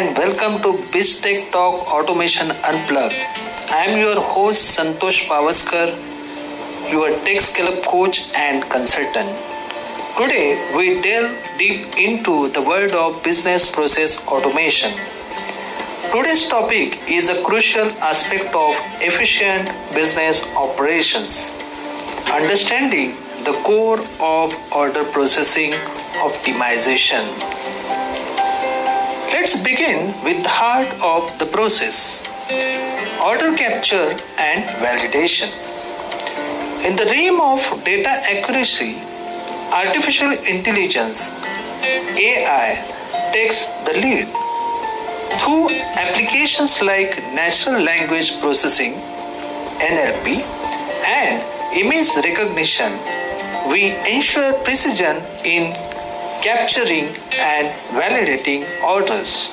and welcome to BizTech Talk Automation Unplugged. I am your host Santosh Pawaskar, your tech scale coach and consultant. Today we delve deep into the world of business process automation. Today's topic is a crucial aspect of efficient business operations. Understanding the core of order processing optimization. Let's begin with the heart of the process order capture and validation. In the realm of data accuracy, artificial intelligence AI takes the lead. Through applications like natural language processing NLP and image recognition, we ensure precision in capturing and validating orders.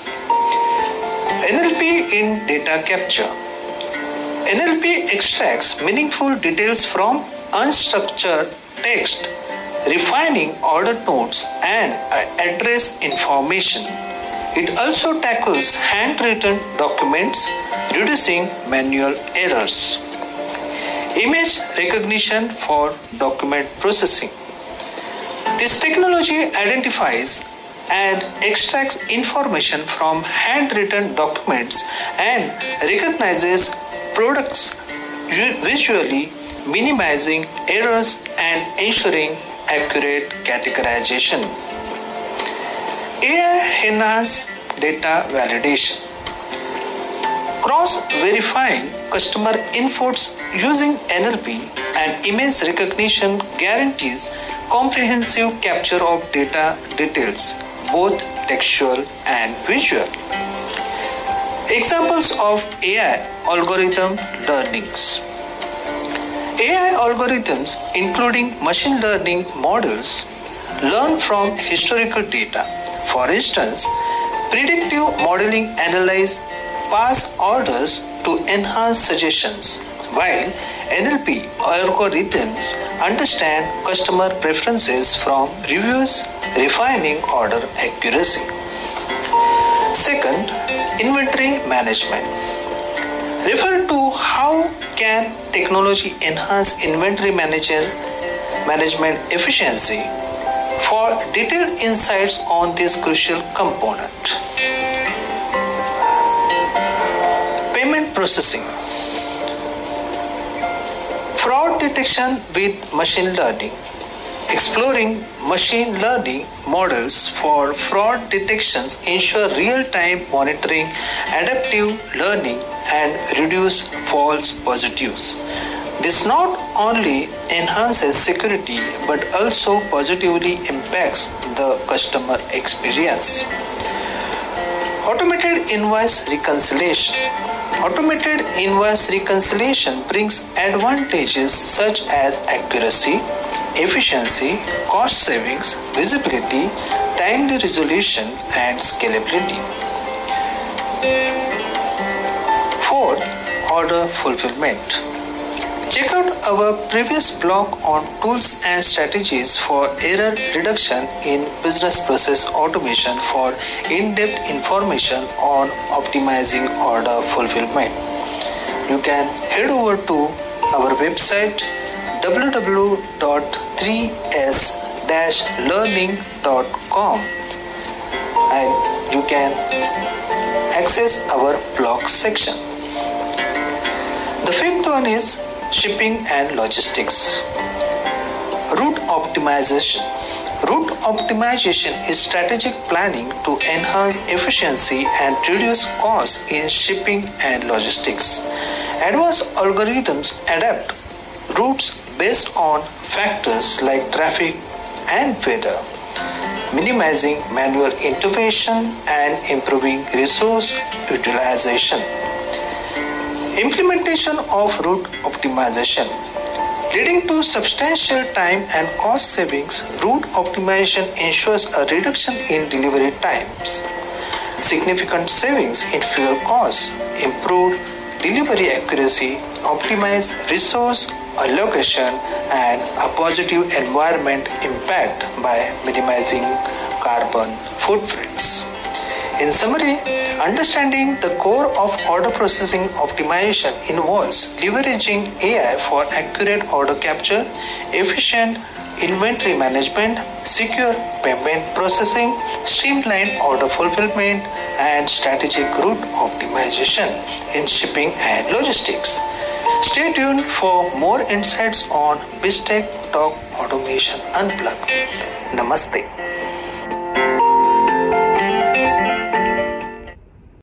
NLP in data capture. NLP extracts meaningful details from unstructured text, refining order notes and address information. It also tackles handwritten documents, reducing manual errors. Image recognition for document processing. This technology identifies and extracts information from handwritten documents and recognizes products visually, minimizing errors and ensuring accurate categorization. AI enhanced data validation. Cross verifying customer inputs using NLP and image recognition guarantees comprehensive capture of data details, both textual and visual. Examples of AI algorithm learnings. AI algorithms, including machine learning models, learn from historical data. For instance, predictive modeling analyze past orders to enhance suggestions, while NLP algorithms understand customer preferences from reviews, refining order accuracy. Second, inventory management. Refer to how can technology enhance inventory manager management efficiency for detailed insights on this crucial component. Payment processing detection with machine learning. Exploring machine learning models for fraud detections ensure real-time monitoring, adaptive learning, and reduce false positives. This not only enhances security but also positively impacts the customer experience. Automated invoice reconciliation. Automated invoice reconciliation brings advantages such as accuracy, efficiency, cost savings, visibility, timely resolution, and scalability. Fourth, order fulfillment. Check out our previous blog on tools and strategies for error reduction in business process automation for in depth information on optimizing order fulfillment. You can head over to our website www.3s-learning.com and you can access our blog section. The fifth one is shipping and logistics. Route optimization. Route optimization is strategic planning to enhance efficiency and reduce costs in shipping and logistics. Advanced algorithms adapt routes based on factors like traffic and weather, minimizing manual intervention and improving resource utilization. Implementation of route optimization. Leading to substantial time and cost savings, route optimization ensures a reduction in delivery times, significant savings in fuel costs, improved delivery accuracy, optimized resource allocation, and a positive environment impact by minimizing carbon footprints. In summary, understanding the core of order processing optimization involves leveraging AI for accurate order capture, efficient inventory management, secure payment processing, streamlined order fulfillment, and strategic route optimization in shipping and logistics. Stay tuned for more insights on BizTech Talk Automation Unplugged. Namaste.